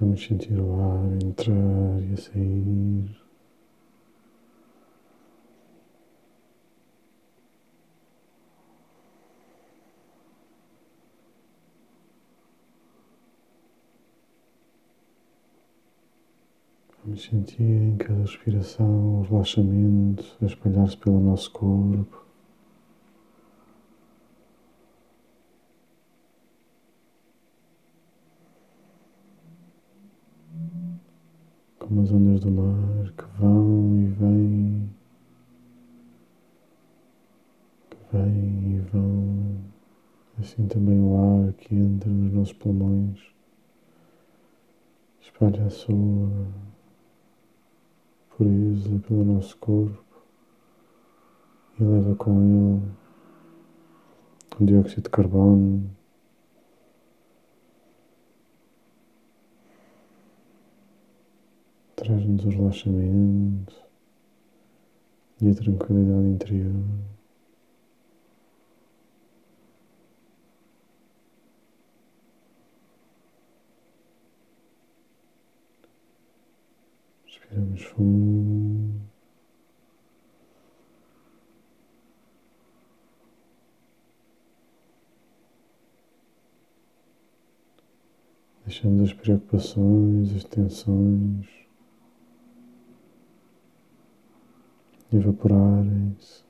Vamos sentir o ar entrar e sair. Vamos sentir em cada respiração o relaxamento a espalhar-se pelo nosso corpo. Como as ondas do mar que vão e vêm, que vêm e vão, assim também o ar que entra nos nossos pulmões espalha a sua pureza pelo nosso corpo e leva com ele o dióxido de carbono traz-nos o relaxamento e a tranquilidade interior. Respiramos fundo. Deixamos as preocupações, as tensões evaporarem-se.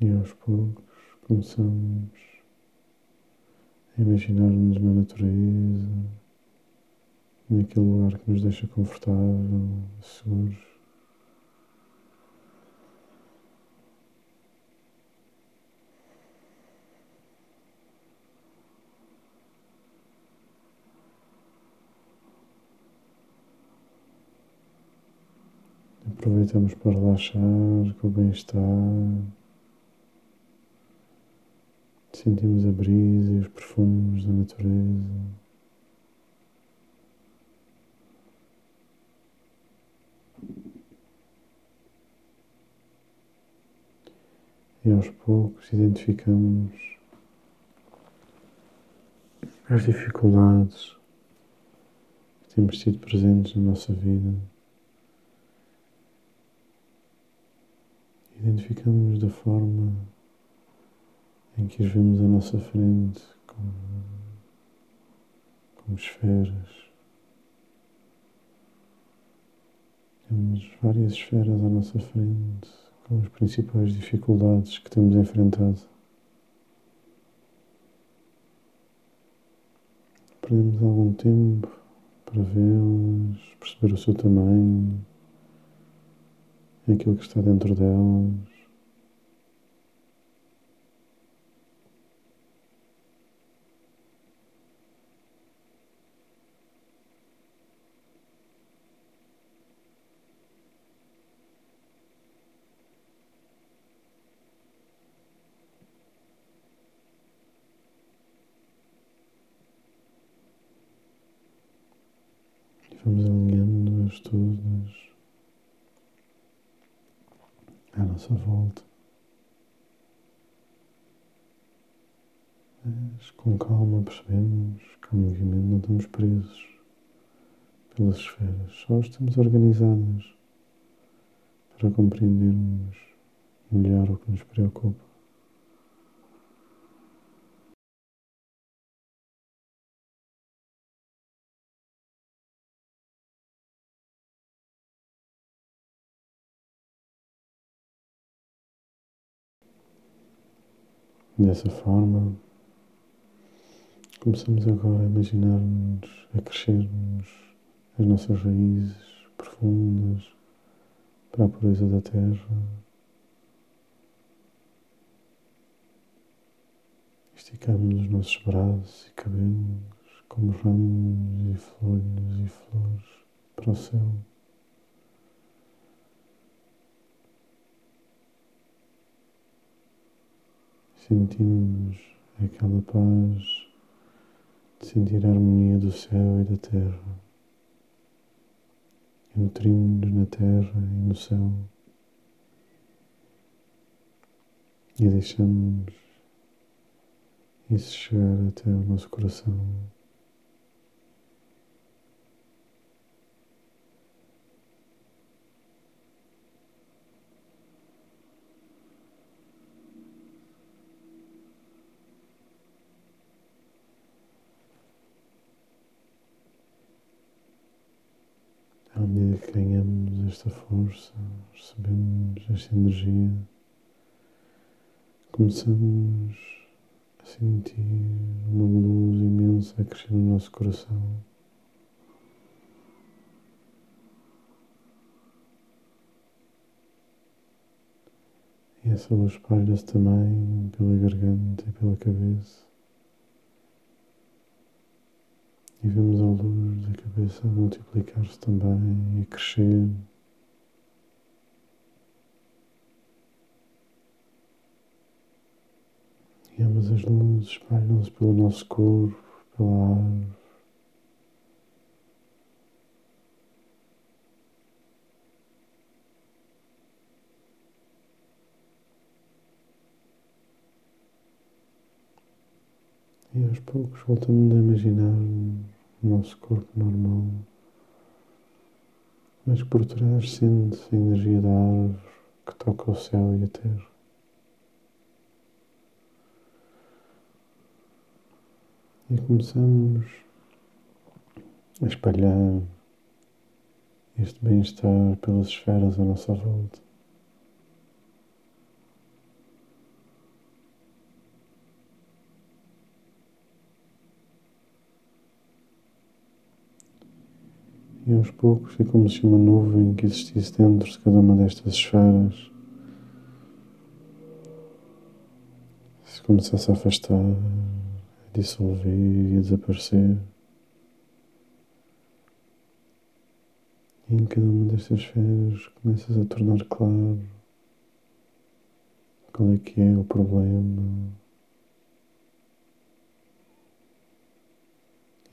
E aos poucos começamos a imaginar-nos na natureza, naquele lugar que nos deixa confortável, seguros. Aproveitamos para relaxar com o bem-estar. Sentimos a brisa e os perfumes da natureza. E aos poucos identificamos as dificuldades que temos tido presentes na nossa vida. Identificamos da forma em que as vemos à nossa frente como, como esferas. Temos várias esferas à nossa frente com as principais dificuldades que temos enfrentado. Perdemos algum tempo para vê-las, perceber o seu tamanho aquilo que está dentro delas. vamos alinhando-as todas à nossa volta. Mas com calma percebemos que o movimento não estamos presos pelas esferas, só estamos organizadas para compreendermos melhor o que nos preocupa. Dessa forma, começamos agora a imaginar-nos a crescermos as nossas raízes profundas para a pureza da terra. Esticamos os nossos braços e cabelos como ramos e folhas e flores para o céu. Sentimos aquela paz de sentir a harmonia do céu e da terra. e nutrimos-nos na terra e no céu. E deixamos isso chegar até o nosso coração. À medida que ganhamos força, recebemos esta energia, começamos a sentir uma luz imensa a crescer no nosso coração. E essa luz espalha-se também pela garganta e pela cabeça. E vemos a luz da cabeça multiplicar-se também e crescer. E ambas as luzes espalham-se pelo nosso corpo, pela árvore. E aos poucos voltamos a imaginar o nosso corpo normal, mas por trás sente a energia da árvore que toca o céu e a terra. E começamos a espalhar este bem-estar pelas esferas à nossa volta. E aos poucos é como se uma nuvem que existisse dentro de cada uma destas esferas se começasse a afastar, dissolver e desaparecer. E em cada uma destas esferas começas a tornar claro qual é que é o problema.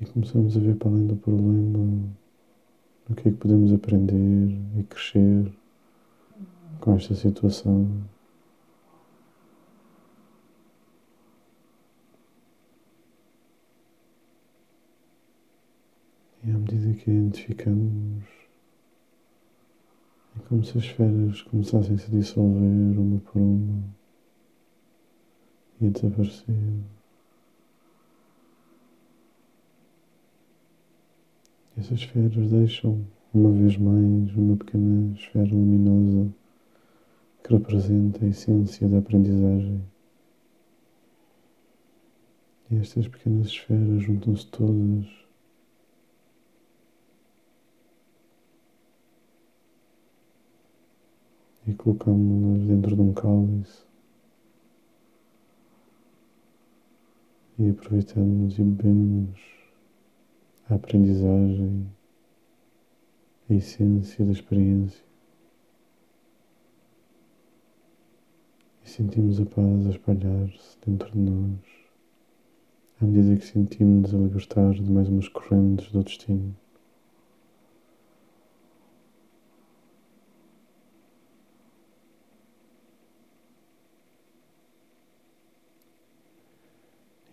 E começamos a ver para além do problema o que é que podemos aprender e crescer com esta situação. E à medida que identificamos, é como se as esferas começassem -se a dissolver uma por uma e a desaparecer. Essas esferas deixam, uma vez mais, uma pequena esfera luminosa que representa a essência da aprendizagem. E estas pequenas esferas juntam-se todas e colocamos-las dentro de um cálice e aproveitamos e bebemos a aprendizagem, a essência da experiência. E sentimos a paz a espalhar-se dentro de nós, à medida que sentimos a libertar de mais umas correntes do destino.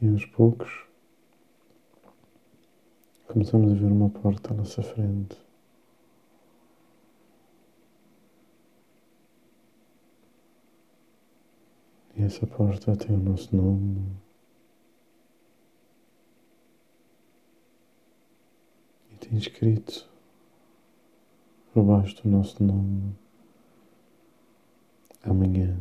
E aos poucos Começamos a ver uma porta à nossa frente. E essa porta tem o nosso nome. E tem escrito por baixo do nosso nome amanhã.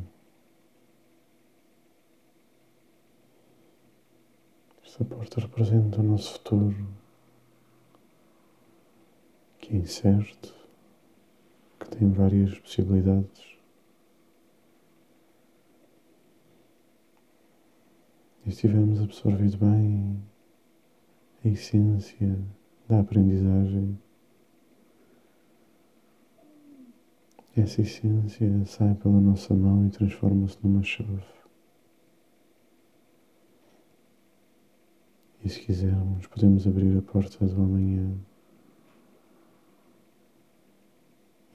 Esta porta representa o nosso futuro que é incerto, que tem várias possibilidades. E se tivermos absorvido bem a essência da aprendizagem, essa essência sai pela nossa mão e transforma-se numa chave. E se quisermos, podemos abrir a porta do amanhã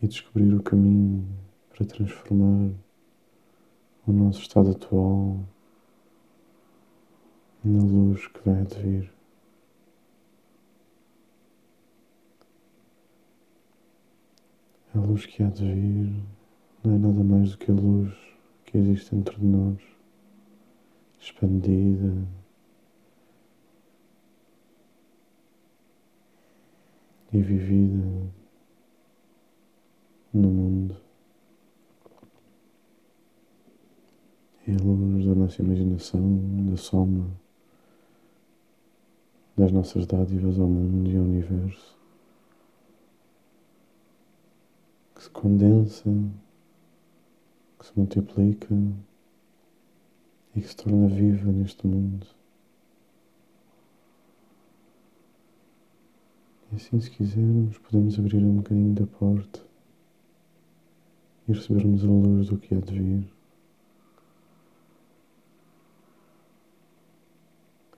e descobrir o caminho para transformar o nosso estado atual na luz que vai advir. A luz que há de vir não é nada mais do que a luz que existe dentro de nós, expandida, e vivida no mundo. É a luz da nossa imaginação, da soma das nossas dádivas ao mundo e ao universo, que se condensa, que se multiplica e que se torna viva neste mundo. E assim, se quisermos, podemos abrir um bocadinho da porta e recebermos a luz do que há de vir.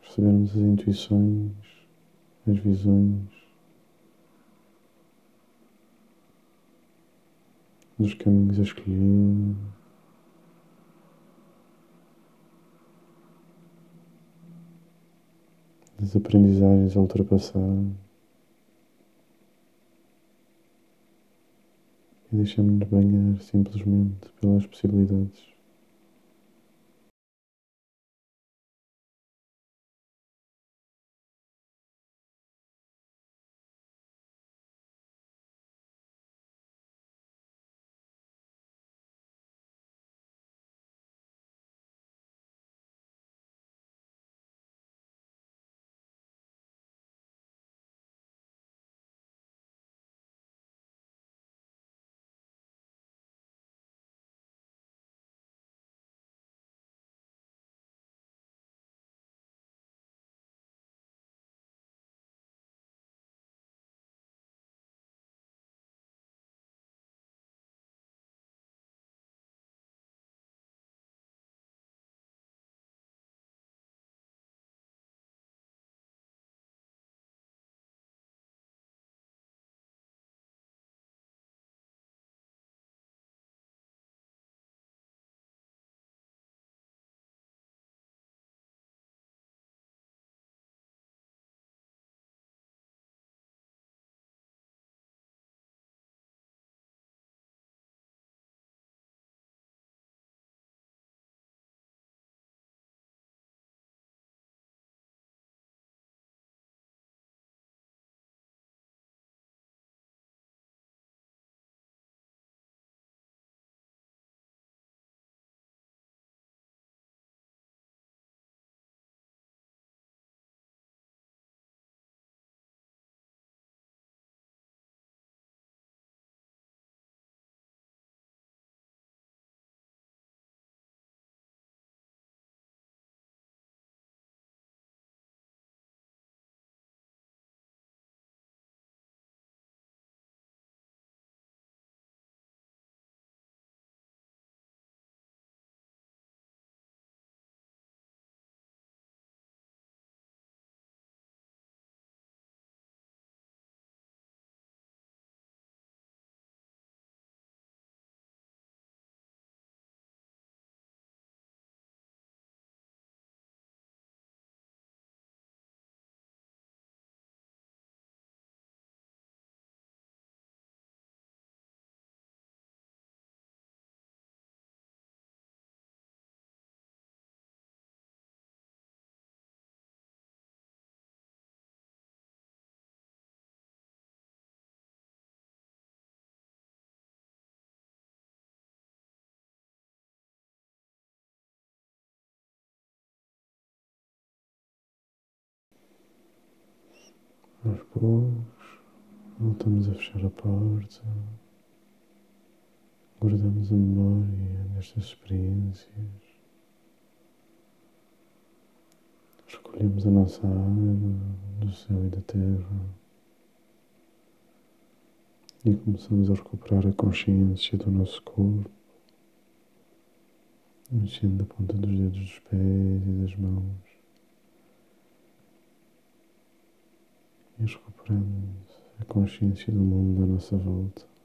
Recebermos as intuições, as visões dos caminhos a escolher. Das aprendizagens a ultrapassar. Deixamos-nos banhar simplesmente pelas possibilidades. Aos poucos, voltamos a fechar a porta, guardamos a memória destas experiências, escolhemos a nossa água do céu e da terra. E começamos a recuperar a consciência do nosso corpo, mexendo a ponta dos dedos dos pés e das mãos. E recuperando a consciência do mundo à nossa volta.